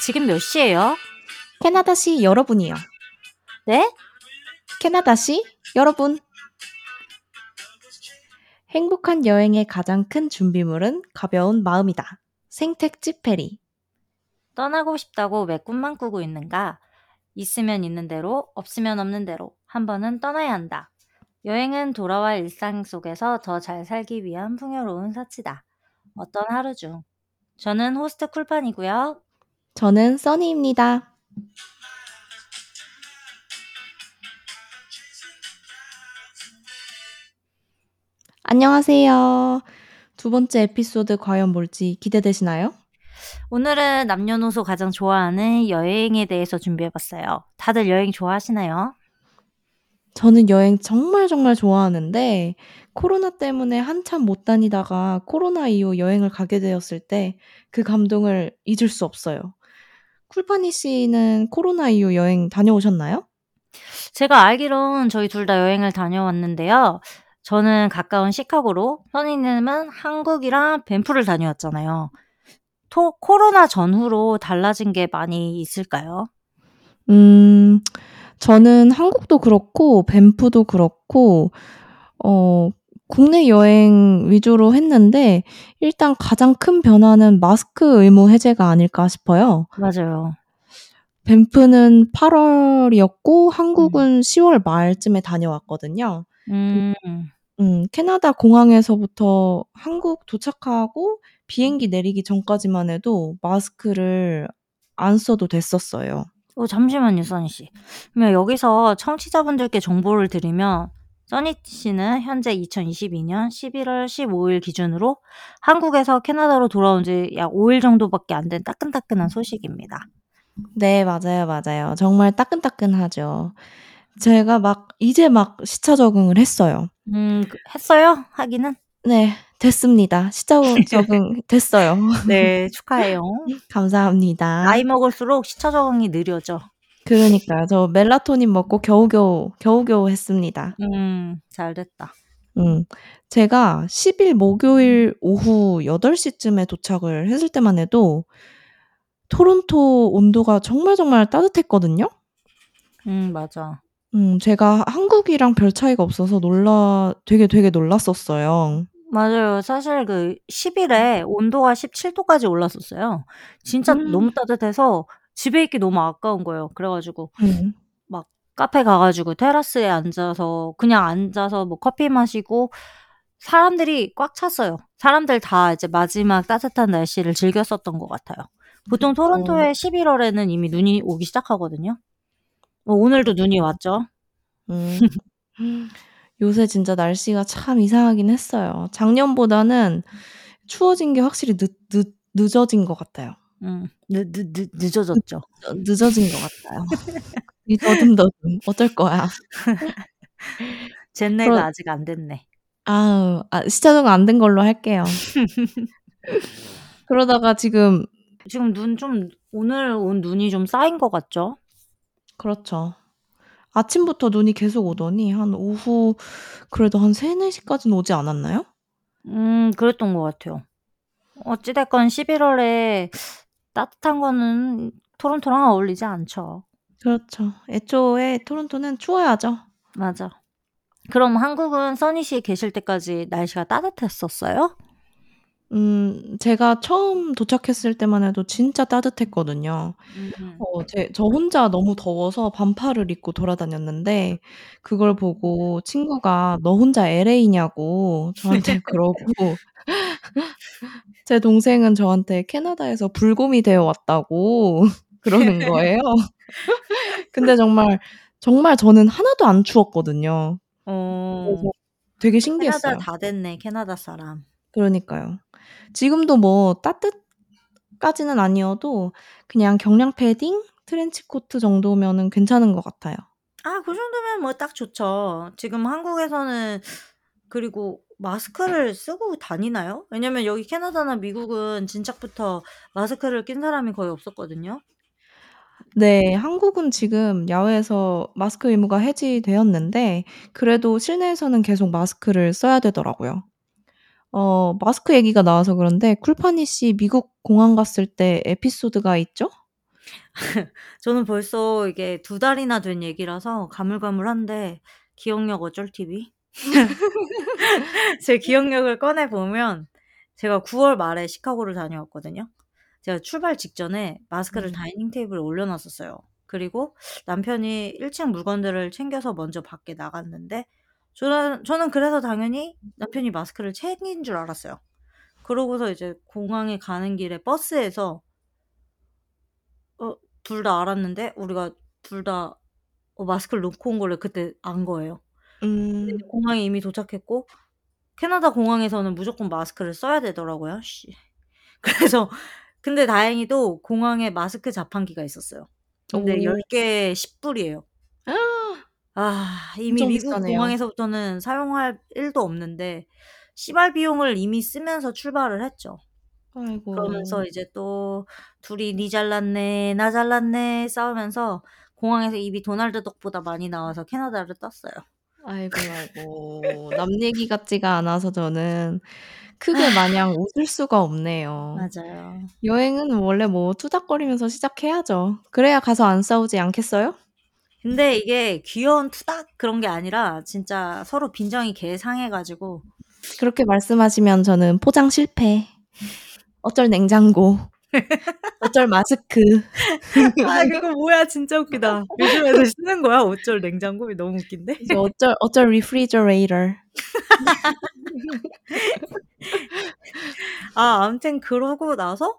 지금 몇 시예요? 캐나다시 여러분이요. 네? 캐나다시 여러분. 행복한 여행의 가장 큰 준비물은 가벼운 마음이다. 생택지 페리. 떠나고 싶다고 왜 꿈만 꾸고 있는가? 있으면 있는 대로, 없으면 없는 대로 한 번은 떠나야 한다. 여행은 돌아와 일상 속에서 더 잘 살기 위한 풍요로운 사치다. 어떤 하루 중. 저는 호스트 쿨판이고요. 저는 써니입니다. 안녕하세요. 두 번째 에피소드 과연 뭘지 기대되시나요? 오늘은 남녀노소 가장 좋아하는 여행에 대해서 준비해봤어요. 다들 여행 좋아하시나요? 저는 여행 정말 정말 좋아하는데 코로나 때문에 한참 못 다니다가 코로나 이후 여행을 가게 되었을 때 그 감동을 잊을 수 없어요. 쿨파니 씨는 코로나 이후 여행 다녀오셨나요? 제가 알기론 저희 둘 다 여행을 다녀왔는데요. 저는 가까운 시카고로, 선희님은 한국이랑 밴프를 다녀왔잖아요. 토, 코로나 전후로 달라진 게 많이 있을까요? 음, 저는 한국도 그렇고 밴프도 그렇고 어, 국내 여행 위주로 했는데 일단 가장 큰 변화는 마스크 의무 해제가 아닐까 싶어요. 맞아요. 밴프는 8월이었고 한국은 10월 말쯤에 다녀왔거든요. 음, 음, 캐나다 공항에서부터 한국 도착하고 비행기 내리기 전까지만 해도 마스크를 안 써도 됐었어요. 어, 잠시만요, 써니 씨. 그러면 여기서 청취자분들께 정보를 드리면 써니 씨는 현재 2022년 11월 15일 기준으로 한국에서 캐나다로 돌아온 지 약 5일 정도밖에 안 된 따끈따끈한 소식입니다. 네, 맞아요, 맞아요. 정말 따끈따끈하죠. 제가 막 이제 막 시차 적응을 했어요. 음, 그- 했어요? 하기는? 네, 됐습니다. 시차 적응 됐어요. 네, 축하해요. 감사합니다. 나이 먹을수록 시차 적응이 느려져. 그러니까요. 저 멜라토닌 먹고 겨우겨우 겨우겨우 했습니다. 음, 잘 됐다. 음. 제가 10 일 목요일 오후 8 시쯤에 도착을 했을 때만 해도 토론토 온도가 정말 정말 따뜻했거든요. 음, 맞아. 음, 제가 한국이랑 별 차이가 없어서 놀라 되게 되게 놀랐었어요. 맞아요. 사실 그 10 일에 온도가 17 도까지 올랐었어요. 진짜 음. 너무 따뜻해서 집에 있기 너무 아까운 거예요. 그래 가지고 음. 막 카페 가 가지고 테라스에 앉아서 그냥 앉아서 뭐 커피 마시고 사람들이 꽉 찼어요. 사람들 다 이제 마지막 따뜻한 날씨를 즐겼었던 것 같아요. 보통 토론토에 11월에는 이미 눈이 오기 시작하거든요. 뭐 오늘도 눈이 왔죠. 음. 요새 진짜 날씨가 참 이상하긴 했어요. 작년보다는 추워진 게 확실히 늦, 늦, 늦어진 것 같아요. 음, 늦, 늦, 늦, 늦어졌죠. 늦어진 것 같아요. 이 더듬더듬 어쩔 거야. 젠네가 그럼- 아직 안 됐네. 아우, 아, 시차 적응 안 된 걸로 할게요. 그러다가 지금 지금 눈 좀 오늘 온 눈이 좀 쌓인 것 같죠? 그렇죠. 아침부터 눈이 계속 오더니 한 오후 그래도 한 3, 4시까지는 오지 않았나요? 음, 그랬던 것 같아요. 어찌됐건 11월에 따뜻한 거는 토론토랑 어울리지 않죠. 그렇죠. 애초에 토론토는 추워야죠. 맞아. 그럼 한국은 써니씨 계실 때까지 날씨가 따뜻했었어요? 음, 제가 처음 도착했을 때만 해도 진짜 따뜻했거든요. 어, 제, 저 혼자 너무 더워서 반팔을 입고 돌아다녔는데, 그걸 보고 친구가 너 혼자 LA냐고 저한테 그러고, 제 동생은 저한테 캐나다에서 불곰이 되어 왔다고 그러는 거예요. 근데 정말, 정말 저는 하나도 안 추웠거든요. 어, 그래서 되게 신기했어요. 캐나다 다 됐네, 캐나다 사람. 그러니까요. 지금도 뭐 따뜻까지는 아니어도 그냥 경량 패딩, 트렌치 코트 정도면은 괜찮은 것 같아요. 아, 그 정도면 뭐 딱 좋죠. 지금 한국에서는 그리고 마스크를 쓰고 다니나요? 왜냐면 여기 캐나다나 미국은 진작부터 마스크를 낀 사람이 거의 없었거든요. 네, 한국은 지금 야외에서 마스크 의무가 해지되었는데 그래도 실내에서는 계속 마스크를 써야 되더라고요. 어, 마스크 얘기가 나와서 그런데 쿨파니 씨 미국 공항 갔을 때 에피소드가 있죠? 저는 벌써 이게 2 달이나 된 얘기라서 가물가물한데 기억력 어쩔 TV? 제 기억력을 꺼내 보면 제가 9 월 말에 시카고를 다녀왔거든요. 제가 출발 직전에 마스크를 네. 다이닝 테이블에 올려 놨었어요. 그리고 남편이 1 층 물건들을 챙겨서 먼저 밖에 나갔는데 저는 저는 그래서 당연히 남편이 마스크를 챙긴 줄 알았어요. 그러고서 이제 공항에 가는 길에 버스에서 어 둘 다 알았는데 우리가 둘 다 어 마스크를 놓고 온 거를 그때 안 거예요. 근데 음. 이제 공항에 이미 도착했고 캐나다 공항에서는 무조건 마스크를 써야 되더라고요. 씨. 그래서 근데 다행히도 공항에 마스크 자판기가 있었어요. 근데 오. 10 개에 10 불이에요. 아 이미 엄청 미국 비싸네요. 공항에서부터는 사용할 일도 없는데 시발 비용을 이미 쓰면서 출발을 했죠. 아이고. 그러면서 이제 또 둘이 "니 잘났네. 나 잘났네." 싸우면서 공항에서 입이 도날드 덕보다 많이 나와서 캐나다를 떴어요. 아이고, 아이고. 남 얘기 같지가 않아서 저는 크게 마냥 웃을 수가 없네요. 맞아요. 여행은 원래 뭐 투닥거리면서 시작해야죠. 그래야 가서 안 싸우지 않겠어요? 근데 이게 귀여운 투닥 그런 게 아니라 진짜 서로 빈정이 개 상해 가지고 그렇게 말씀하시면 저는 포장 실패. 어쩔 냉장고. 어쩔 마스크. 아 그거 뭐야 진짜 웃기다. 요즘 애들 쓰는 거야? 어쩔 냉장고? 너무 웃긴데? 이제 어쩔 어쩔 refrigerator. 아 아무튼 그러고 나서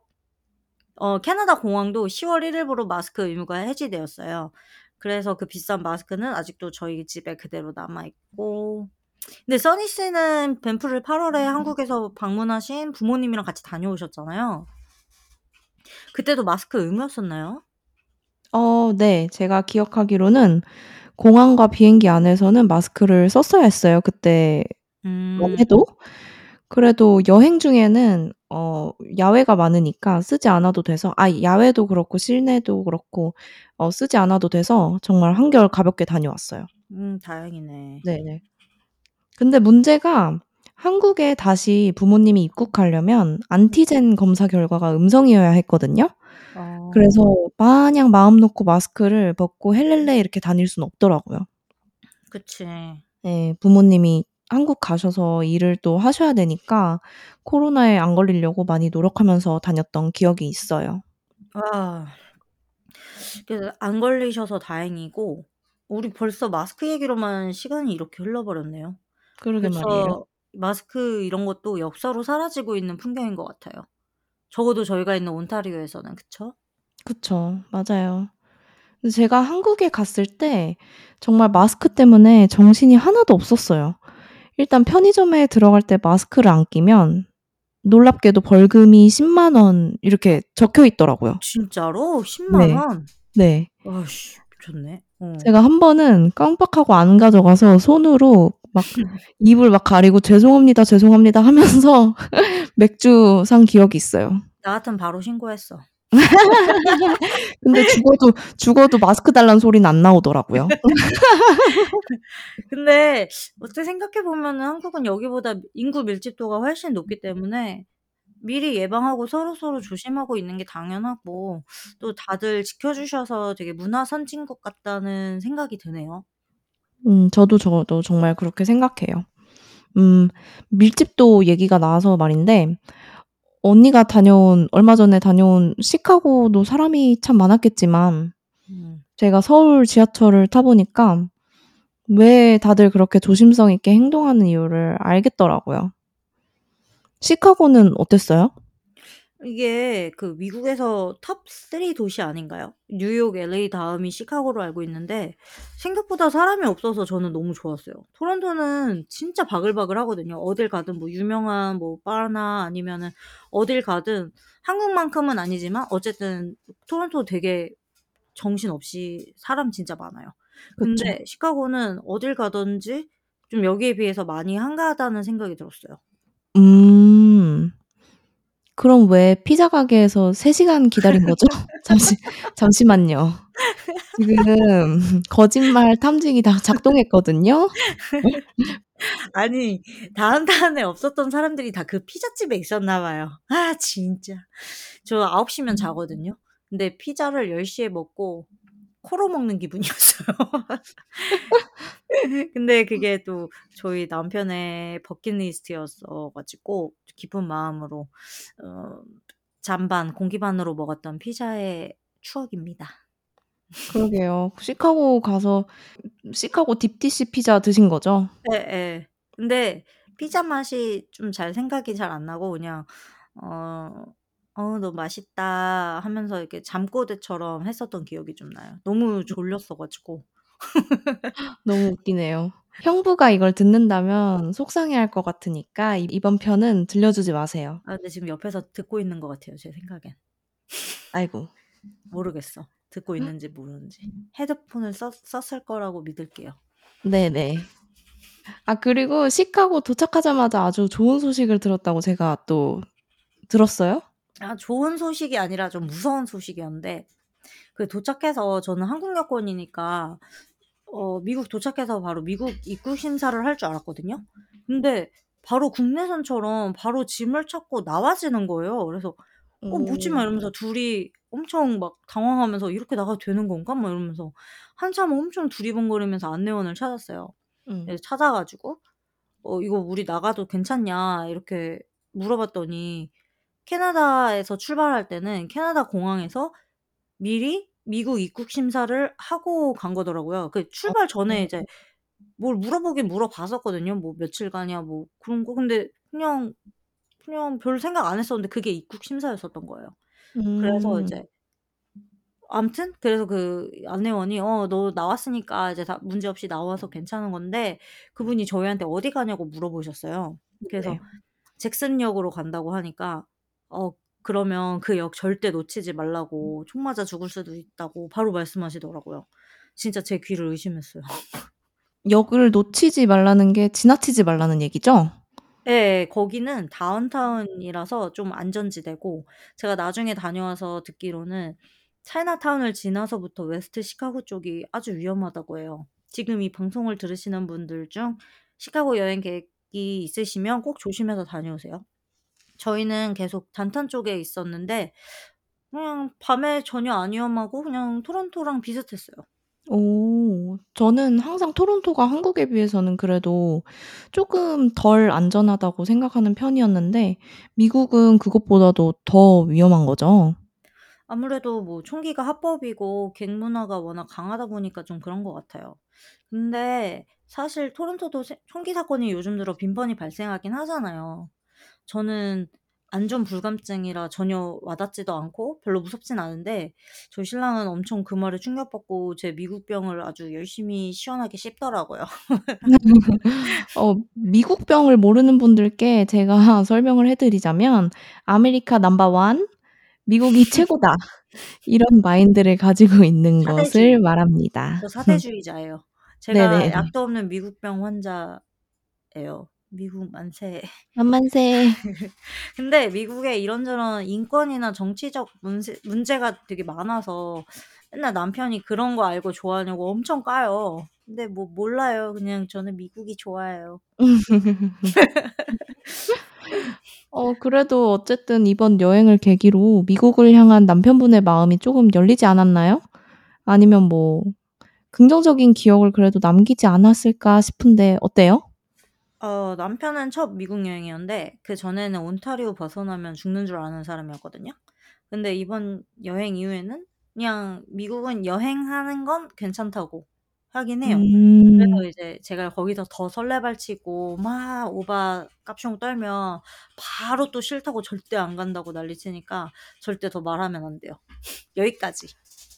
어 캐나다 공항도 10월 1 일부로 마스크 의무가 해지되었어요. 그래서 그 비싼 마스크는 아직도 저희 집에 그대로 남아 있고 근데 써니 씨는 밴프를 8 월에 한국에서 방문하신 부모님이랑 같이 다녀오셨잖아요. 그때도 마스크 의무였었나요? 어 네. 제가 기억하기로는 공항과 비행기 안에서는 마스크를 썼어야 했어요, 그때만 음. 해도. 그래도 여행 중에는 어 야외가 많으니까 쓰지 않아도 돼서 아 야외도 그렇고 실내도 그렇고 어 쓰지 않아도 돼서 정말 한결 가볍게 다녀왔어요. 음 다행이네. 네네. 근데 문제가 한국에 다시 부모님이 입국하려면 안티젠 검사 결과가 음성이어야 했거든요. 어. 그래서 마냥 마음 놓고 마스크를 벗고 헬렐레 이렇게 다닐 수는 없더라고요. 그치. 예. 부모님이 한국 가셔서 일을 또 하셔야 되니까 코로나에 안 걸리려고 많이 노력하면서 다녔던 기억이 있어요. 아. 그래서 안 걸리셔서 다행이고 우리 벌써 마스크 얘기로만 시간이 이렇게 흘러버렸네요. 그러게 말이에요. 마스크 이런 것도 역사로 사라지고 있는 풍경인 것 같아요. 적어도 저희가 있는 온타리오에서는 그쵸? 그쵸. 맞아요. 근데 제가 한국에 갔을 때 정말 마스크 때문에 정신이 하나도 없었어요. 일단 편의점에 들어갈 때 마스크를 안 끼면 놀랍게도 벌금이 1 0원 이렇게 적혀 있더라고요. 진짜로? 1 0 네. 원? 네. 아이씨 미쳤네. 어. 제가 한 번은 깜빡하고 안 가져가서 손으로 막 입을 막 가리고 "죄송합니다, 죄송합니다." 하면서 맥주 산 기억이 있어요. 나 같으면 바로 신고했어. 근데 죽어도 죽어도 마스크 달라는 소리는 안 나오더라고요. 근데 어떻게 생각해 보면은 한국은 여기보다 인구 밀집도가 훨씬 높기 때문에 미리 예방하고 서로서로 조심하고 있는 게 당연하고 또 다들 지켜 주셔서 되게 문화 선진국 같다는 생각이 드네요. 음 저도 저도 정말 그렇게 생각해요. 음 밀집도 얘기가 나와서 말인데 언니가 다녀온 얼마 전에 다녀온 시카고도 사람이 참 많았겠지만 음. 제가 서울 지하철을 타 보니까 왜 다들 그렇게 조심성 있게 행동하는 이유를 알겠더라고요. 시카고는 어땠어요? 이게 그 미국에서 톱 3 도시 아닌가요? 뉴욕, LA 다음이 시카고로 알고 있는데 생각보다 사람이 없어서 저는 너무 좋았어요. 토론토는 진짜 바글바글하거든요. 어딜 가든 뭐 유명한 뭐 바나 아니면은 어딜 가든 한국만큼은 아니지만 어쨌든 토론토 되게 정신없이 사람 진짜 많아요. 그쵸. 근데 시카고는 어딜 가든지 좀 여기에 비해서 많이 한가하다는 생각이 들었어요. 음. 그럼 왜 피자 가게에서 3 시간 기다린 거죠? 잠시 잠시만요. 지금 거짓말 탐지기 다 작동했거든요. 아니 다운타운에 없었던 사람들이 다 그 피자집에 있었나 봐요. 아 진짜. 저 9 시면 음. 자거든요. 근데 피자를 10 시에 먹고 코로 먹는 기분이었어요. 근데 그게 또 저희 남편의 버킷리스트였어 가지고 기쁜 마음으로 어 잔반 공기 반으로 먹었던 피자의 추억입니다. 그러게요. 시카고 가서 시카고 딥디시 피자 드신 거죠? 예예. 근데 피자 맛이 좀 잘 생각이 잘 안 나고 그냥 어" 어 너무 맛있다." 하면서 이렇게 잠꼬대처럼 했었던 기억이 좀 나요. 너무 졸렸어 가지고. 너무 웃기네요. 형부가 이걸 듣는다면 속상해할 것 같으니까 이번 편은 들려주지 마세요. 아 근데 지금 옆에서 듣고 있는 것 같아요 제 생각엔. 아이고. 모르겠어. 듣고 있는지 모르는지. 헤드폰을 썼 썼을 거라고 믿을게요. 네네. 아 그리고 시카고 도착하자마자 아주 좋은 소식을 들었다고 제가 또 들었어요? 아 좋은 소식이 아니라 좀 무서운 소식이었는데 그 도착해서 저는 한국 여권이니까 어 미국 도착해서 바로 미국 입국 심사를 할 줄 알았거든요. 근데 바로 국내선처럼 바로 짐을 찾고 나와지는 거예요. 그래서 '어 뭐지?' 막 오. 이러면서 둘이 엄청 막 당황하면서 '이렇게 나가도 되는 건가?' 막 이러면서 한참 엄청 두리번거리면서 안내원을 찾았어요. 음. 예 찾아 가지고 "어 이거 우리 나가도 괜찮냐?" 이렇게 물어봤더니 캐나다에서 출발할 때는 캐나다 공항에서 미리 미국 입국 심사를 하고 간 거더라고요. 그어 출발 전에 이제 어. 뭘 물어보긴 물어봤었거든요. 뭐 며칠 가냐 뭐 그런 거. 근데 그냥, 그냥 별 생각 안 했었는데 그게 입국 심사였었던 거예요. 그래서 음. 이제 아무튼 그래서 그 안내원이 "어 너 나왔으니까 이제 다 문제없이 나와서 괜찮은 건데." 그분이 저희한테 어디 가냐고 물어보셨어요. 그래서 네. 잭슨역으로 간다고 하니까 어 그러면 그 역 절대 놓치지 말라고 총 맞아 죽을 수도 있다고 바로 말씀하시더라고요. 진짜 제 귀를 의심했어요. 역을 놓치지 말라는 게 지나치지 말라는 얘기죠? 예. 거기는 다운타운이라서 좀 안전지대고 제가 나중에 다녀와서 듣기로는 차이나타운을 지나서부터 웨스트 시카고 쪽이 아주 위험하다고 해요. 지금 이 방송을 들으시는 분들 중 시카고 여행 계획이 있으시면 꼭 조심해서 다녀오세요. 저희는 계속 다운타운 쪽에 있었는데 그냥 밤에 전혀 안 위험하고 그냥 토론토랑 비슷했어요. 오. 저는 항상 토론토가 한국에 비해서는 그래도 쪼금 덜 안전하다고 생각하는 편이었는데 미국은 그것보다도 더 위험한 거죠? 아무래도 뭐 총기가 합법이고 갱 문화가 워낙 강하다 보니까 좀 그런 것 같아요. 근데 사실 토론토도 세 총기 사건이 요즘 들어 빈번히 발생하긴 하잖아요. 저는 안전 불감증이라 전혀 와 닿지도 않고 별로 무섭진 않은데 저희 신랑은 엄청 그 말에 충격받고 제 미국병을 아주 열심히 시원하게 씹더라고요. 어 미국병을 모르는 분들께 제가 설명을 해 드리자면 "America number one. 미국이 최고다." 이런 마인드를 가지고 있는 사대주의. 것을 말합니다. 저 사대주의자예요. 제가 네네네. 약도 없는 미국병 환자예요. 미국 만세. 만만세. 근데 미국에 이런저런 인권이나 정치적 문세 문제가 되게 많아서 맨날 남편이 그런 거 알고 좋아하냐고 엄청 까요. 근데 뭐 몰라요. 그냥 저는 미국이 좋아요. 어 그래도 어쨌든 이번 여행을 계기로 미국을 향한 남편분의 마음이 쪼금 열리지 않았나요? 아니면 뭐 긍정적인 기억을 그래도 남기지 않았을까 싶은데 어때요? 어 남편은 첫 미국 여행이었는데 그전에는 온타리오 벗어나면 죽는 줄 아는 사람이었거든요. 근데 이번 여행 이후에는 그냥 미국은 여행하는 건 괜찮다고 하긴 해요. 음. 그래서 이제 제가 거기서 더 설레발치고 막 오바 깝숑 떨면 바로 또 싫다고 절대 안 간다고 난리치니까 절대 더 말하면 안 돼요. 여기까지.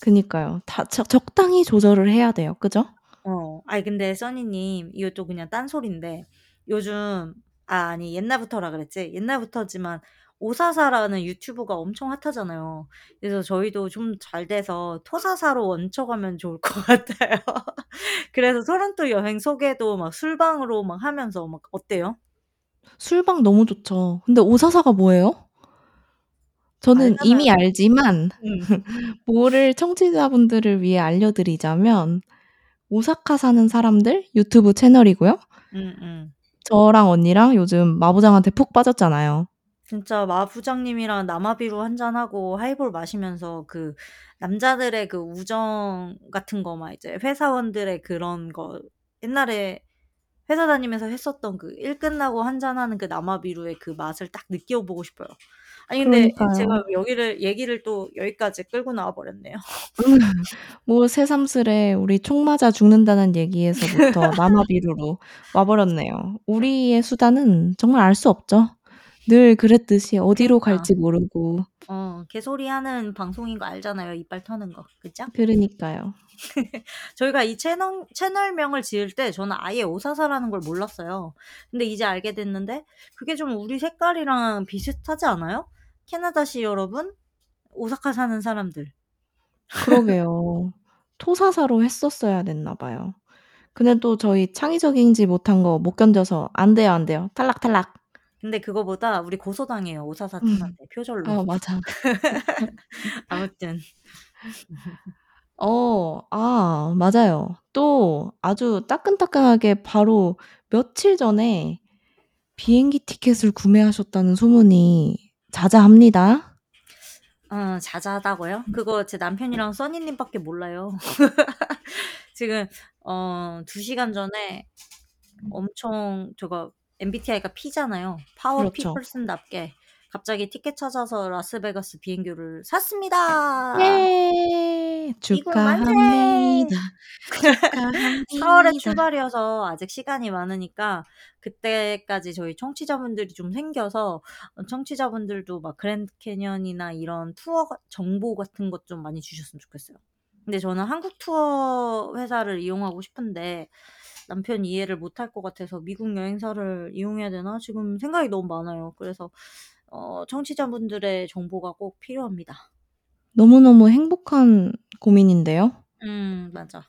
그니까요. 다 적 적당히 조절을 해야 돼요. 그죠? 어. 아이 근데 써니 님 이것도 그냥 딴소리인데 요즘 아 아니 옛날부터라 그랬지. 옛날부터지만 오사사라는 유튜브가 엄청 핫하잖아요. 그래서 저희도 좀 잘 돼서 토사사로 얹혀가면 좋을 것 같아요. 그래서 토론토 여행 소개도 막 술방으로 막 하면서 막 어때요? 술방 너무 좋죠. 근데 오사사가 뭐예요? 저는 알잖아요. 이미 알지만 음. 모를 청취자분들을 위해 알려드리자면 오사카 사는 사람들 유튜브 채널이고요. 음 음. 저랑 언니랑 요즘 마부장한테 푹 빠졌잖아요. 진짜 마 부장님이랑 남아비로 한잔하고 하이볼 마시면서 그 남자들의 그 우정 같은 거 막 이제 회사원들의 그런 거 옛날에 회사 다니면서 했었던 그 일 끝나고 한잔하는 그 남아비루의 그 맛을 딱 느껴보고 싶어요. 아니 근데 그러니까요. 제가 여기를 얘기를 또 여기까지 끌고 나와 버렸네요. 뭐 새삼스레 우리 총 맞아 죽는다는 얘기에서부터 남아비루로 와 버렸네요. 우리의 수단은 정말 알 수 없죠. 늘 그랬듯이 어디로 그니까. 갈지 모르고. 어 개소리하는 방송인 거 알잖아요, 이빨 터는 거. 그죠? 그러니까요. 저희가 이 채널 채널명을 지을 때 저는 아예 오사사라는 걸 몰랐어요. 근데 이제 알게 됐는데 그게 좀 우리 색깔이랑 비슷하지 않아요? 캐나다시 여러분, 오사카 사는 사람들. 그러게요. 토사사로 했었어야 됐나 봐요. 근데 또 저희 창의적이지 못한 거 못 견뎌서 "안 돼요, 안 돼요. 탈락, 탈락." 근데 그거보다 우리 고소당해요, 오사사 음. 팀한테 표절로. 어 맞아. 아무튼. 어 아 맞아요. 또 아주 따끈따끈하게 바로 며칠 전에 비행기 티켓을 구매하셨다는 소문이 자자합니다. 어 자자하다고요? 그거 제 남편이랑 써니님 밖에 몰라요. 지금 어 2 시간 전에 엄청 제가 MBTI가 P잖아요. 파워 그렇죠. 퍼슨답게 갑자기 티켓 찾아서 라스베가스 비행기를 샀습니다. 예. 축하합니다. 4 월에 축하합니다. 출발이어서 아직 시간이 많으니까 그때까지 저희 청취자분들이 좀 생겨서 어 청취자분들도 막 그랜드 캐니언이나 이런 투어 가 정보 같은 것 좀 많이 주셨으면 좋겠어요. 근데 저는 한국 투어 회사를 이용하고 싶은데 남편이 이해를 못할 것 같아서 '미국 여행사를 이용해야 되나?' 지금 생각이 너무 많아요. 그래서 어 청취자분들의 정보가 꼭 필요합니다. 너무너무 행복한 고민인데요. 음 맞아.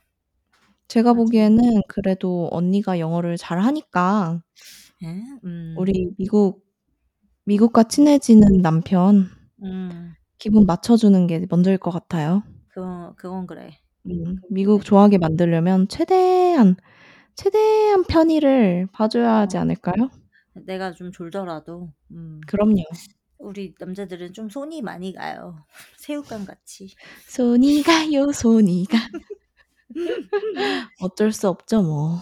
제가 맞아. 보기에는 그래도 언니가 영어를 잘하니까 예? 음. 우리 미국 미국과 친해지는 남편 음. 기분 맞춰주는 게 먼저일 것 같아요. 그거 그건 그래. 음. 그건 미국. 좋아하게 만들려면 최대한, 최대한 편의를 봐 줘야 어. 하지 않을까요? 내가 좀 졸더라도 음. 그럼요. 우리 남자들은 좀 손이 많이 가요, 새우깡 같이. 손이 가요, 손이 가. 어쩔 수 없죠 뭐.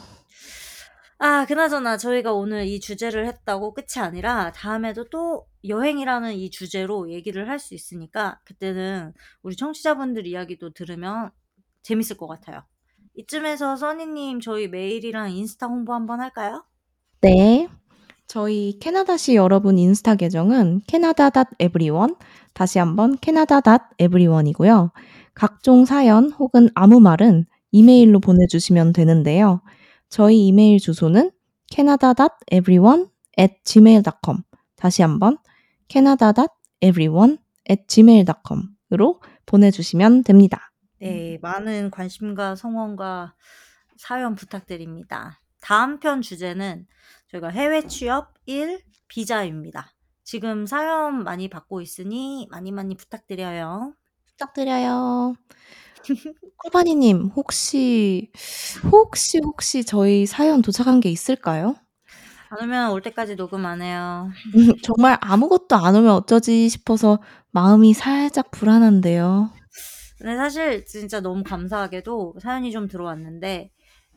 아 그나저나 저희가 오늘 이 주제를 했다고 끝이 아니라 다음에도 또 여행이라는 이 주제로 얘기를 할 수 있으니까 그때는 우리 청취자분들 이야기도 들으면 재밌을 것 같아요. 이쯤에서 써니님 저희 메일이랑 인스타 홍보 한번 할까요? 네. 저희 캐나다시 여러분 인스타 계정은 canada.everyone 다시 한번 canada.everyone이고요. 각종 사연 혹은 아무 말은 이메일로 보내주시면 되는데요. 저희 이메일 주소는 canada.everyone@gmail.com 다시 한번 canada.everyone@gmail.com으로 보내주시면 됩니다. 네. 많은 관심과 성원과 사연 부탁드립니다. 다음 편 주제는 저희가 해외 취업 1 비자입니다. 지금 사연 많이 받고 있으니 많이 많이 부탁드려요. 부탁드려요. 꿀바니님 혹시, 혹시, 혹시 저희 사연 도착한 게 있을까요? 안 오면 올 때까지 녹음 안 해요. 정말 아무것도 안 오면 어쩌지 싶어서 마음이 살짝 불안한데요. 근데 사실 진짜 너무 감사하게도 사연이 좀 들어왔는데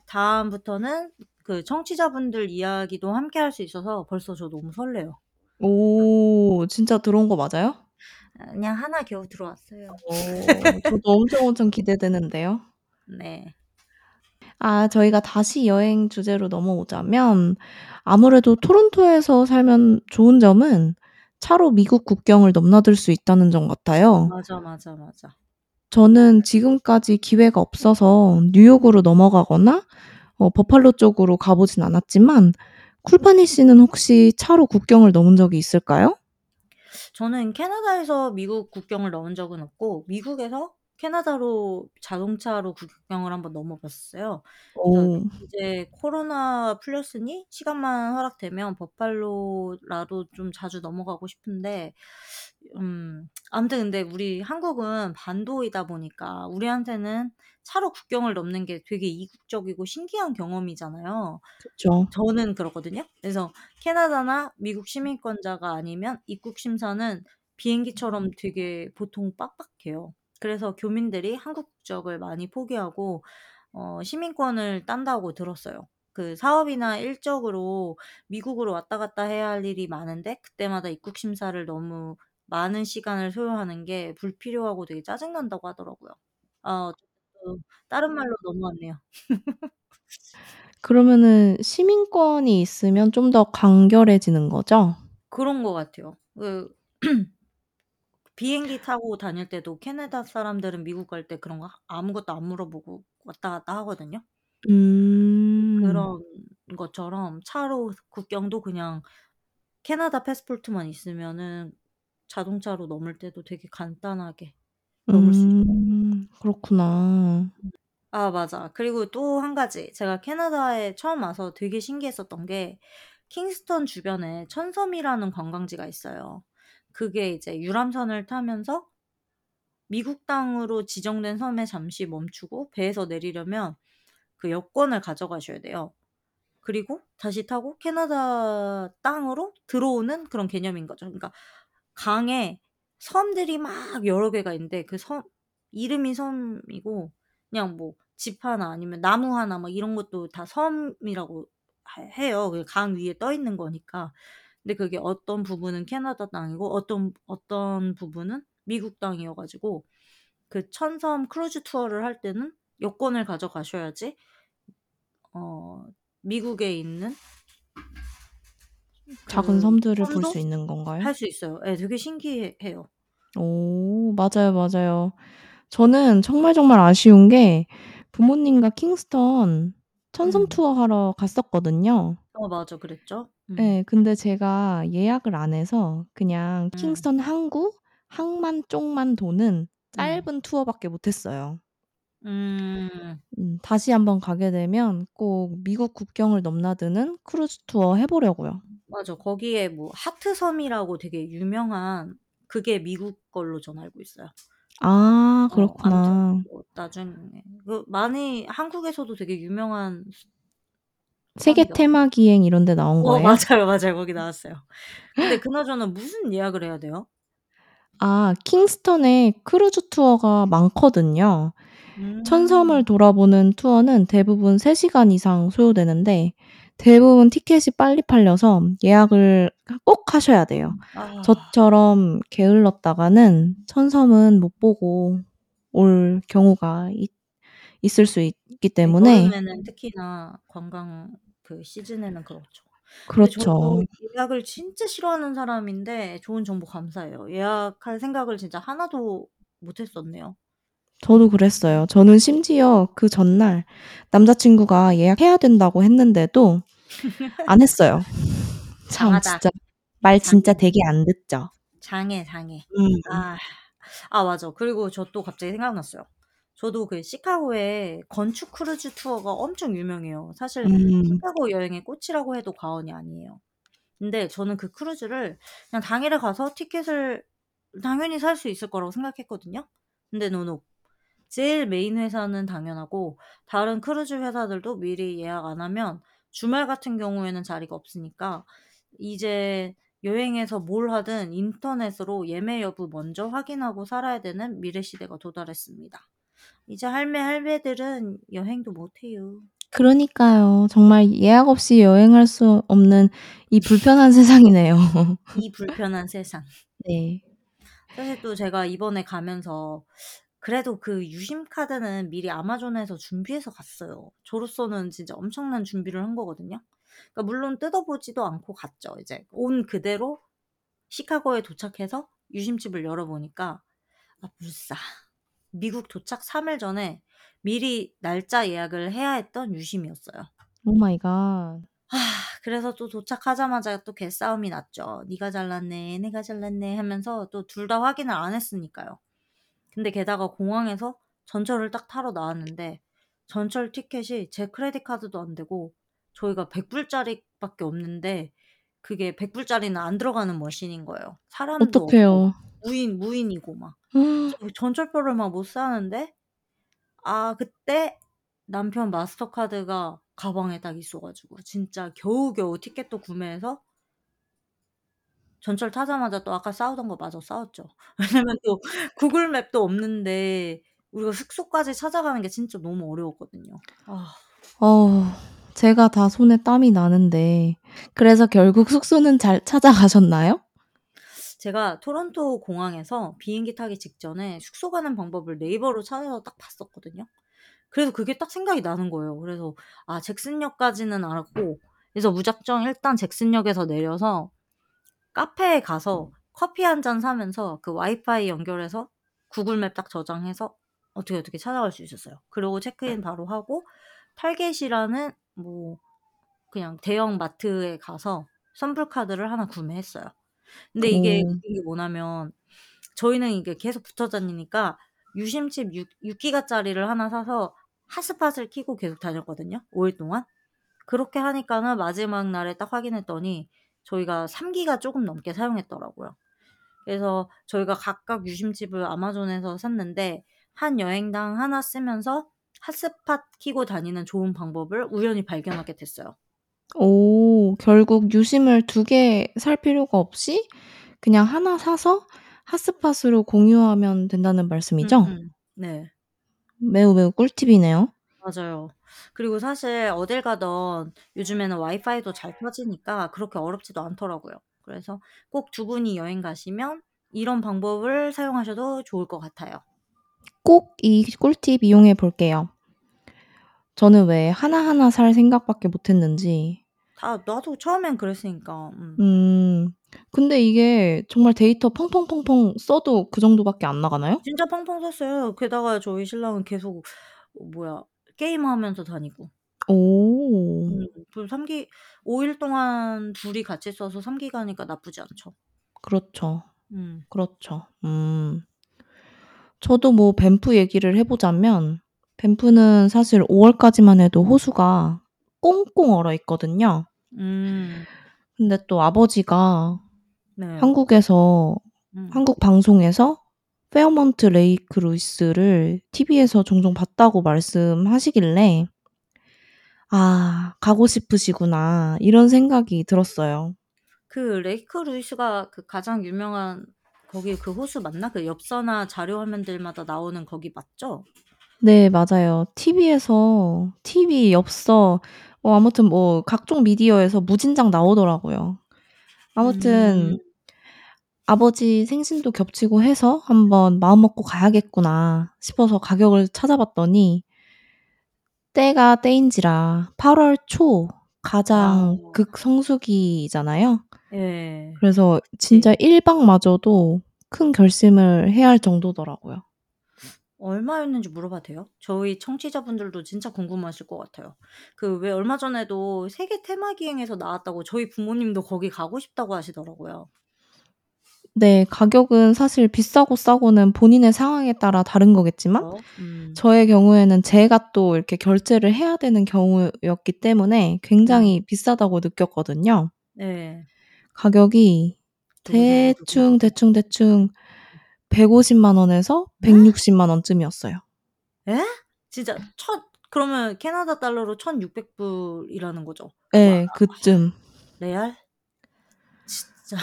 다음부터는 그 청취자분들 이야기도 함께 할 수 있어서 벌써 저 너무 설레요. 오 진짜 들어온 거 맞아요? 아 그냥 1 겨우 들어왔어요. 어 저도 엄청 엄청 기대되는데요. 네. 아 저희가 다시 여행 주제로 넘어오자면 아무래도 토론토에서 살면 좋은 점은 차로 미국 국경을 넘나들 수 있다는 점 같아요. 맞아, 맞아, 맞아. 저는 지금까지 기회가 없어서 뉴욕으로 넘어가거나 어 버팔로 쪽으로 가 보진 않았지만 쿨바니 씨는 혹시 차로 국경을 넘은 적이 있을까요? 저는 캐나다에서 미국 국경을 넘은 적은 없고 미국에서 캐나다로 자동차로 국경을 한번 넘어봤어요. 이제 코로나 풀렸으니 시간만 허락되면 버팔로라도 좀 자주 넘어가고 싶은데 음 아무튼 근데 우리 한국은 반도이다 보니까 우리한테는 차로 국경을 넘는 게 되게 이국적이고 신기한 경험이잖아요. 그쵸. 저는 그렇거든요. 그래서 캐나다나 미국 시민권자가 아니면 입국 심사는 비행기처럼 되게 보통 빡빡해요. 그래서 교민들이 한국 국적을 많이 포기하고 어 시민권을 딴다고 들었어요. 그 사업이나 일적으로 미국으로 왔다 갔다 해야 할 일이 많은데 그때마다 입국 심사를 너무 많은 시간을 소요하는 게 불필요하고 되게 짜증 난다고 하더라고요. 아 어쨌든 다른 말로 넘어왔네요. 그러면은 시민권이 있으면 좀 더 간결해지는 거죠? 그런 것 같아요. 그 비행기 타고 다닐 때도 캐나다 사람들은 미국 갈 때 그런 거 아무것도 안 물어보고 왔다 갔다 하거든요. 음. 그런 것처럼 차로 국경도 그냥 캐나다 패스포트만 있으면은 자동차로 넘을 때도 되게 간단하게 넘을 수 있어요. 음. 그렇구나. 아 맞아. 그리고 또1 가지 제가 캐나다에 처음 와서 되게 신기했었던 게 킹스턴 주변에 천섬이라는 관광지가 있어요. 그게 이제 유람선을 타면서 미국 땅으로 지정된 섬에 잠시 멈추고 배에서 내리려면 그 여권을 가져가셔야 돼요. 그리고 다시 타고 캐나다 땅으로 들어오는 그런 개념인 거죠. 그러니까 강에 섬들이 막 여러 개가 있는데 그 섬 이름이 섬이고 그냥 뭐 집 하나 아니면 나무 하나 막 이런 것도 다 섬이라고 해 해요. 그강 위에 떠 있는 거니까. 근데 그게 어떤 부분은 캐나다 땅이고 어떤 어떤 부분은 미국 땅이어 가지고 그 천섬 크루즈 투어를 할 때는 여권을 가져가셔야지 어 미국에 있는 작은 그 섬들을 볼 섬도 수 있는 건가요? 할 수 있어요. 예 되게 신기해요. 오 맞아요, 맞아요. 저는 정말 정말 아쉬운 게 부모님과 킹스턴 천섬 음. 투어 하러 갔었거든요. 어 맞아. 그랬죠. 음. 예. 근데 제가 예약을 안 해서 그냥 음. 킹스턴 항구 항만 쪽만 도는 음. 짧은 투어밖에 못 했어요. 음. 음 다시 한번 가게 되면 꼭 미국 국경을 넘나드는 크루즈 투어 해 보려고요. 맞아. 거기에 뭐 하트 섬이라고 되게 유명한 그게 미국 걸로 전 알고 있어요. 아 어 아무튼 그렇구나. 뭐 나중에 그 많이 한국에서도 되게 유명한 세계 섬이더라고요. 테마 기행 이런 데 나온 어 거예요? 맞아요, 맞아요. 거기 나왔어요. 근데 그나저나 무슨 예약을 해야 돼요? 아 킹스턴에 크루즈 투어가 많거든요. 천섬을 음. 돌아보는 투어는 대부분 3 시간 이상 소요되는데 대부분 티켓이 빨리 팔려서 예약을 하꼭 하셔야 돼요. 아. 저처럼 게을렀다가는 천섬은 못 보고 올 경우가 있 있을 수 있기 네 때문에 여름에는 특히나 관광 그 시즌에는 그렇죠. 그렇죠. 예약을 진짜 싫어하는 사람인데 좋은 정보 감사해요. 예약할 생각을 진짜 하나도 못 했었네요. 저도 그랬어요. 저는 심지어 그 전날 남자친구가 예약해야 된다고 했는데도 안 했어요. 참 장하다. 진짜 말 진짜 장해. 되게 안 듣죠. 장해, 장해. 음. 아. 아 맞아. 그리고 저 또 갑자기 생각났어요. 저도 그 시카고에 건축 크루즈 투어가 엄청 유명해요. 사실 음. 시카고 여행의 꽃이라고 해도 과언이 아니에요. 근데 저는 그 크루즈를 그냥 당일에 가서 티켓을 당연히 살 수 있을 거라고 생각했거든요. 근데 no no. 제일 메인 회사는 당연하고 다른 크루즈 회사들도 미리 예약 안 하면 주말 같은 경우에는 자리가 없으니까 이제 여행에서 뭘 하든 인터넷으로 예매 여부 먼저 확인하고 살아야 되는 미래 시대가 도달했습니다. 이제 할매, 할배들은 여행도 못 해요. 그러니까요. 정말 예약 없이 여행할 수 없는 이 불편한 세상이네요. 이 불편한 세상. 네. 사실 또 제가 이번에 가면서 그래도 그 유심 카드는 미리 아마존에서 준비해서 갔어요. 저로서는 진짜 엄청난 준비를 한 거거든요. 그러니까 물론 뜯어보지도 않고 갔죠. 이제 온 그대로 시카고에 도착해서 유심칩을 열어보니까 아 물싸. 미국 도착 3일 전에 미리 날짜 예약을 해야 했던 유심이었어요. Oh my god. 그래서 또 도착하자마자 또 개싸움이 났죠. "네가 잘났네. 내가 잘났네." 하면서 또 둘 다 확인을 안 했으니까요. 근데 게다가 공항에서 전철을 딱 타러 나왔는데 전철 티켓이 제 credit card도 안 되고 저희가 100 불짜리밖에 없는데 그게 100 불짜리는 안 들어가는 머신인 거예요. 사람도 없고 어떡해요. 무인 무인이고 막. 전철표를 막 못 사는데 아 그때 남편 마스터카드가 가방에 딱 있어 가지고 진짜 겨우겨우 티켓도 구매해서 전철 타자마자 또 아까 싸우던 거 마저 싸웠죠. 왜냐면 또 구글 맵도 없는데 우리가 숙소까지 찾아가는 게 진짜 너무 어려웠거든요. 아. 어우 제가 다 손에 땀이 나는데 그래서 결국 숙소는 잘 찾아가셨나요? 제가 토론토 공항에서 비행기 타기 직전에 숙소 가는 방법을 네이버로 찾아서 딱 봤었거든요. 그래서 그게 딱 생각이 나는 거예요. 그래서 아 잭슨역까지는 알았고 그래서 무작정 일단 잭슨역에서 내려서 카페에 가서 커피 한 잔 사면서 그 와이파이 연결해서 구글 맵 딱 저장해서 어떻게 어떻게 찾아갈 수 있었어요. 그리고 체크인 바로 하고 탈겟이라는 뭐 그냥 대형 마트에 가서 선불 카드를 하나 구매했어요. 근데 이게 오. 웃긴 게 뭐냐면 저희는 이게 계속 붙어 다니니까 유심칩 6 6 기가짜리를 하나 사서 핫스팟을 켜고 계속 다녔거든요, 5일 동안. 그렇게 하니까는 마지막 날에 딱 확인했더니 저희가 3 기가 쪼금 넘게 사용했더라고요. 그래서 저희가 각각 유심칩을 아마존에서 샀는데 한 여행당 하나 쓰면서 핫스팟 켜고 다니는 좋은 방법을 우연히 발견하게 됐어요. 오 결국 유심을 2개살 필요가 없이 그냥 하나 사서 핫스팟으로 공유하면 된다는 말씀이죠? 음 음. 네. 매우, 매우 꿀팁이네요. 맞아요. 그리고 사실 어딜 가든 요즘에는 와이파이도 잘 터지니까 그렇게 어렵지도 않더라고요. 그래서 꼭 2 분이 여행 가시면 이런 방법을 사용하셔도 좋을 것 같아요. 꼭 이 꿀팁 이용해 볼게요. 저는 왜 하나하나 살 생각밖에 못 했는지. 다 나도 처음엔 그랬으니까. 음. 음. 근데 이게 정말 데이터 펑펑펑펑 써도 그 정도밖에 안 나가나요? 진짜 펑펑 썼어요. 게다가 저희 신랑은 계속 어 뭐야 게임하면서 다니고. 오. 음. 그 3기 5 일 동안 둘이 같이 써서 3 기가니까 나쁘지 않죠. 그렇죠. 음. 그렇죠. 음. 저도 뭐 밴프 얘기를 해 보자면 밴프는 사실 5 월까지만 해도 호수가 꽁꽁 얼어 있거든요. 음. 근데 또 아버지가 네. 한국에서 음. 한국 방송에서 페어몬트 레이크 루이스를 TV에서 종종 봤다고 말씀하시길래 '아 가고 싶으시구나.' 이런 생각이 들었어요. 그 레이크 루이스가 그 가장 유명한 거기 그 호수 맞나? 그 엽서나 자료 화면들마다 나오는 거기 맞죠? 네 맞아요. TV에서 TV, 엽서 어 아무튼 뭐 각종 미디어에서 무진장 나오더라고요. 아무튼 음. 아버지 생신도 겹치고 해서 '한번 마음 먹고 가야겠구나.' 싶어서 가격을 찾아봤더니 때가 때인지라 8 월 초 가장 아. 극성수기잖아요. 예. 그래서 그치. 진짜 1 박마저도 큰 결심을 해야 할 정도더라고요. 얼마였는지 물어봐도 돼요? 저희 청취자분들도 진짜 궁금하실 것 같아요. 그 왜 얼마 전에도 세계 테마 기행에서 나왔다고 저희 부모님도 거기 가고 싶다고 하시더라고요. 네. 가격은 사실 비싸고 싸고는 본인의 상황에 따라 다른 거겠지만 그쵸. 음. 저의 경우에는 제가 또 이렇게 결제를 해야 되는 경우였기 때문에 음. 굉장히 비싸다고 느꼈거든요. 네. 가격이. 대충, 대충, 대충 1,500,000 원에서 1,600,000 원쯤이었어요. 예? 진짜 천 그러면 캐나다 달러로 1,600 불이라는 거죠? 예. 와. 그쯤. 레알? 진짜.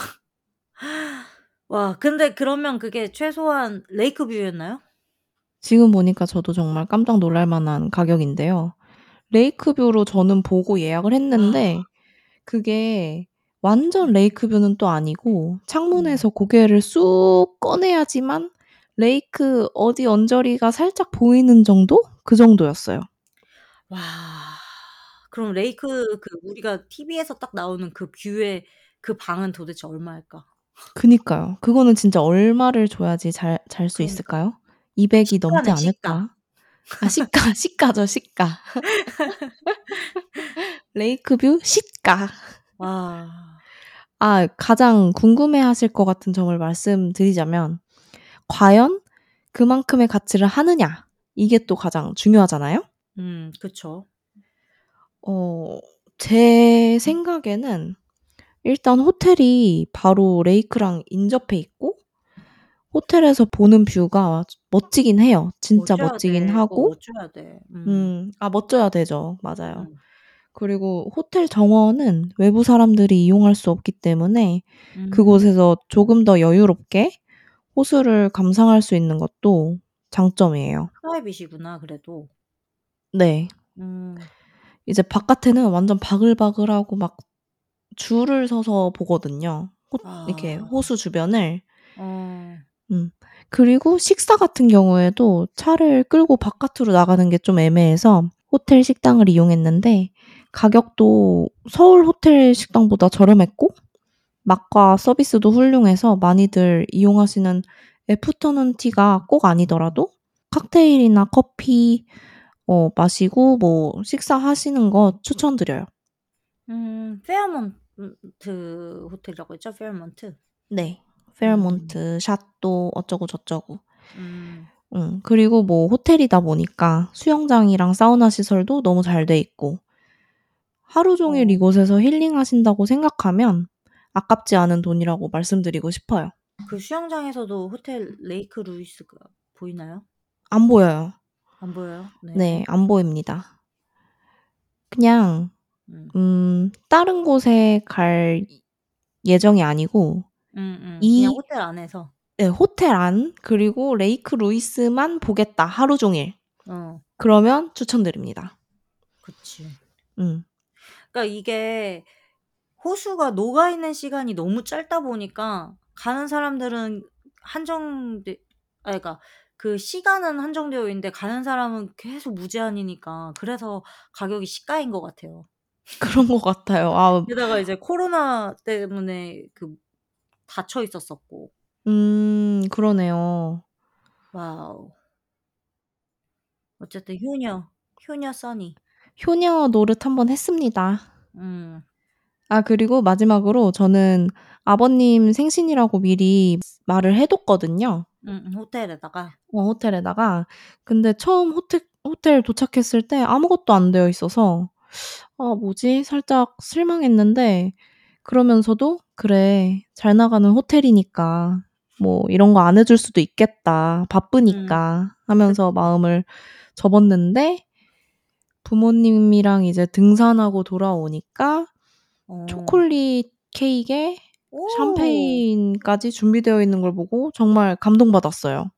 와 근데 그러면 그게 최소한 lake view였나요? 지금 보니까 저도 정말 깜짝 놀랄 만한 가격인데요. lake view로 저는 보고 예약을 했는데 아. 그게 완전 lake view는 또 아니고 음. 창문에서 고개를 쑥 꺼내야지만 lake 어디 언저리가 살짝 보이는 정도? 그 정도였어요. 와. 그럼 lake 그 우리가 TV에서 딱 나오는 그 view의 그 방은 도대체 얼마일까? 그니까요. 그거는 진짜 얼마를 줘야지 잘 잘 수 그러니까. 있을까요? 200 이 넘지 시가네 시가. 않을까? 아 시가, 시가죠 시가. lake view 시가. 와. 아 가장 궁금해하실 것 같은 점을 말씀드리자면 과연 그만큼의 가치를 하느냐 이게 또 가장 중요하잖아요. 음 그쵸. 어 제 생각에는 일단 호텔이 바로 lake랑 인접해 있고 호텔에서 보는 view가 멋지긴 해요. 진짜 멋져요 멋지긴 해. 그거 하고 멋져야 돼. 음. 음. 아 멋져야 되죠. 맞아요. 음. 그리고 호텔 정원은 외부 사람들이 이용할 수 없기 때문에 음. 그곳에서 조금 더 여유롭게 호수를 감상할 수 있는 것도 장점이에요. 프라이빗이구나 그래도. 네. 음. 이제 바깥에는 완전 바글바글하고 막 줄을 서서 보거든요. 호 이렇게 아. 호수 주변을. 어. 음. 그리고 식사 같은 경우에도 차를 끌고 바깥으로 나가는 게 좀 애매해서 호텔 식당을 이용했는데 가격도 서울 호텔 식당보다 저렴했고 맛과 서비스도 훌륭해서 많이들 이용하시는 애프터눈 티가 꼭 아니더라도 칵테일이나 커피 어 마시고 뭐 식사하시는 거 추천드려요. 음. 페어몬 트 호텔이라고 했죠? 페어몬트? 네. 음. 페어몬트 샤또 어쩌고 저쩌고. 음. 음. 그리고 뭐 호텔이다 보니까 수영장이랑 사우나 시설도 너무 잘 돼 있고 하루 종일 어. 이곳에서 힐링하신다고 생각하면 아깝지 않은 돈이라고 말씀드리고 싶어요. 그 수영장에서도 호텔 레이크 루이스가 보이나요? 안 보여요. 안 보여요? 네. 네. 안 보입니다. 그냥 음. 음 다른 곳에 갈 예정이 아니고 음 음. 이 그냥 호텔 안에서. 네. 호텔 안 그리고 레이크 루이스만 보겠다 하루 종일. 어. 그러면 추천드립니다. 그치. 음. 그러니까 이게 호수가 녹아 있는 시간이 너무 짧다 보니까 가는 사람들은 한정돼 아 그러니까 그 시간은 한정되어 있는데 가는 사람은 계속 무제한이니까 그래서 가격이 시가인 것 같아요. 그런 것 같아요. 아 게다가 이제 코로나 때문에 그 닫혀 있었었고. 음. 그러네요. 와우. 어쨌든 효녀, 효녀 써니. 효녀 노릇 한번 했습니다. 음. 아 그리고 마지막으로 저는 아버님 생신이라고 미리 말을 해 뒀거든요. 음음. 호텔에다가. 어 호텔에다가. 근데 처음 호텔 호텔 도착했을 때 아무것도 안 되어 있어서 ' 아 뭐지?' 살짝 실망했는데 그러면서도 '그래. 잘 나가는 호텔이니까 뭐 이런 거 안 해 줄 수도 있겠다. 음. 바쁘니까.' 하면서 마음을 접었는데 부모님이랑 이제 등산하고 돌아오니까 어. 초콜릿 케익에 오. 샴페인까지 준비되어 있는 걸 보고 정말 감동받았어요.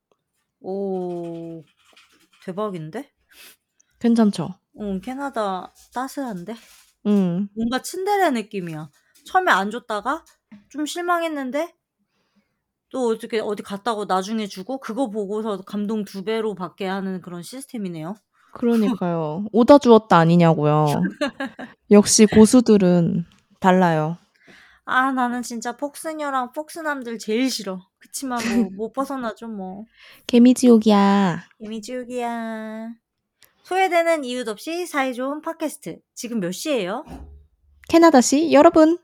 오. 대박인데? 괜찮죠? 어 캐나다 따스한데? 음. 뭔가 츤데레 느낌이야. 처음에 안 줬다가 좀 실망했는데 또 어떻게 어디 갔다고 나중에 주고 그거 보고서 감동 2 배로 받게 하는 그런 시스템이네요. 그러니까요. 오다 주었다 아니냐고요. 역시 고수들은 달라요. 아 나는 진짜 폭스녀랑 폭스남들 제일 싫어. 그치만 뭐 못 벗어나죠 뭐. 개미지옥이야. 개미지옥이야. 소외되는 이유 없이 사이 좋은 팟캐스트. 지금 몇 시예요? 캐나다 시 여러분.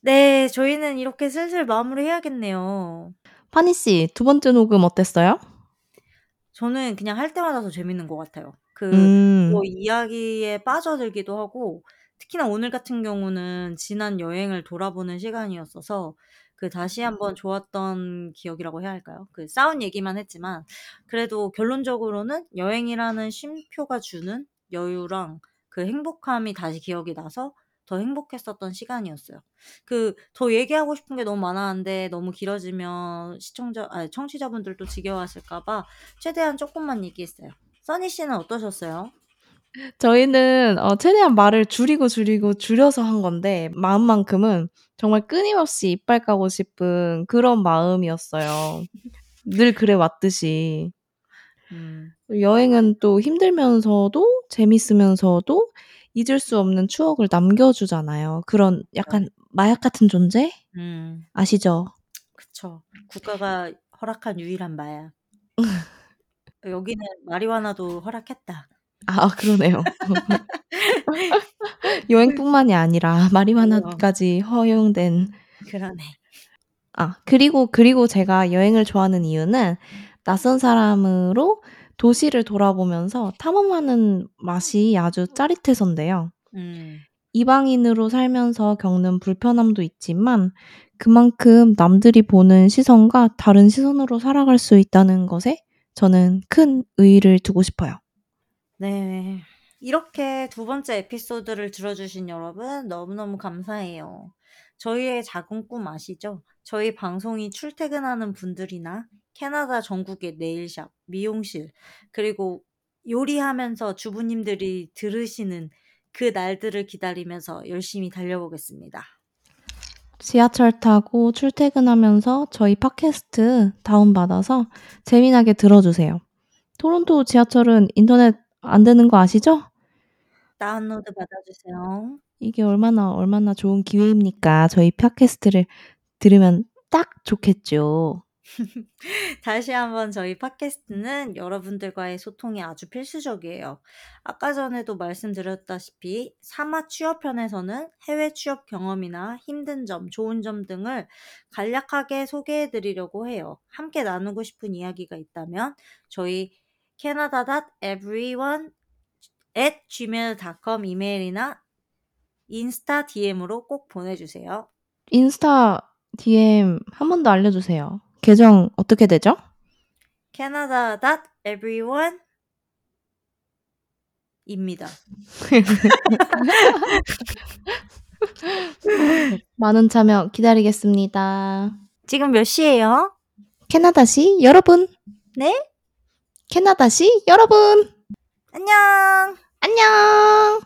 네. 저희는 이렇게 슬슬 마무리해야겠네요. 파니 씨, 두 번째 녹음 어땠어요? 저는 그냥 할 때마다 더 재밌는 것 같아요. 그 음. 뭐 이야기에 빠져들기도 하고 특히나 오늘 같은 경우는 지난 여행을 돌아보는 시간이었어서 그 다시 한번 좋았던 기억이라고 해야 할까요? 그 싸운 얘기만 했지만 그래도 결론적으로는 여행이라는 쉼표가 주는 여유랑 그 행복함이 다시 기억이 나서 더 행복했었던 시간이었어요. 그 더 얘기하고 싶은 게 너무 많았는데 너무 길어지면 시청자 아니 청취자분들도 지겨워하실까 봐 최대한 쪼끔만 얘기했어요. 써니 씨는 어떠셨어요? 저희는 어 최대한 말을 줄이고, 줄이고 줄여서 한 건데 마음만큼은 정말 끊임없이 이빨 까고 싶은 그런 마음이었어요. 늘 그래 왔듯이. 음. 여행은 또 힘들면서도 재밌으면서도 잊을 수 없는 추억을 남겨 주잖아요. 그런 약간 마약 같은 존재? 음. 아시죠? 그쵸. 국가가 허락한 유일한 마약. 여기는 마리화나도 허락했다. 아 그러네요. 여행뿐만이 아니라 마리화나까지 허용된 그러네. 아 그리고, 그리고 제가 여행을 좋아하는 이유는 낯선 사람으로 도시를 돌아보면서 탐험하는 맛이 아주 짜릿해서인데요. 음. 이방인으로 살면서 겪는 불편함도 있지만 그만큼 남들이 보는 시선과 다른 시선으로 살아갈 수 있다는 것에 저는 큰 의의를 두고 싶어요. 네. 이렇게 두 번째 에피소드를 들어주신 여러분 너무너무 감사해요. 저희의 작은 꿈 아시죠? 저희 방송이 출퇴근하는 분들이나 캐나다 전국의 네일샵, 미용실, 그리고 요리하면서 주부님들이 들으시는 그 날들을 기다리면서 열심히 달려보겠습니다. 지하철 타고 출퇴근하면서 저희 팟캐스트 다운받아서 재미나게 들어주세요. 토론토 지하철은 인터넷 안 되는 거 아시죠? 다운로드 받아주세요. 이게 얼마나 얼마나 좋은 기회입니까? 저희 팟캐스트를 들으면 딱 좋겠죠. 다시 한번 저희 팟캐스트는 여러분들과의 소통이 아주 필수적이에요. 아까 전에도 말씀드렸다시피 사마 취업편에서는 해외 취업 경험이나 힘든 점, 좋은 점 등을 간략하게 소개해 드리려고 해요. 함께 나누고 싶은 이야기가 있다면 저희 canada.everyone at gmail.com 이메일이나 인스타 DM으로 꼭 보내주세요. 인스타 DM 한 번 더 알려주세요. 계정 어떻게 되죠? canada.everyone 입니다. 많은 참여 기다리겠습니다. 지금 몇 시예요? 캐나다시 여러분. 네? 캐나다시 여러분. 안녕. 안녕.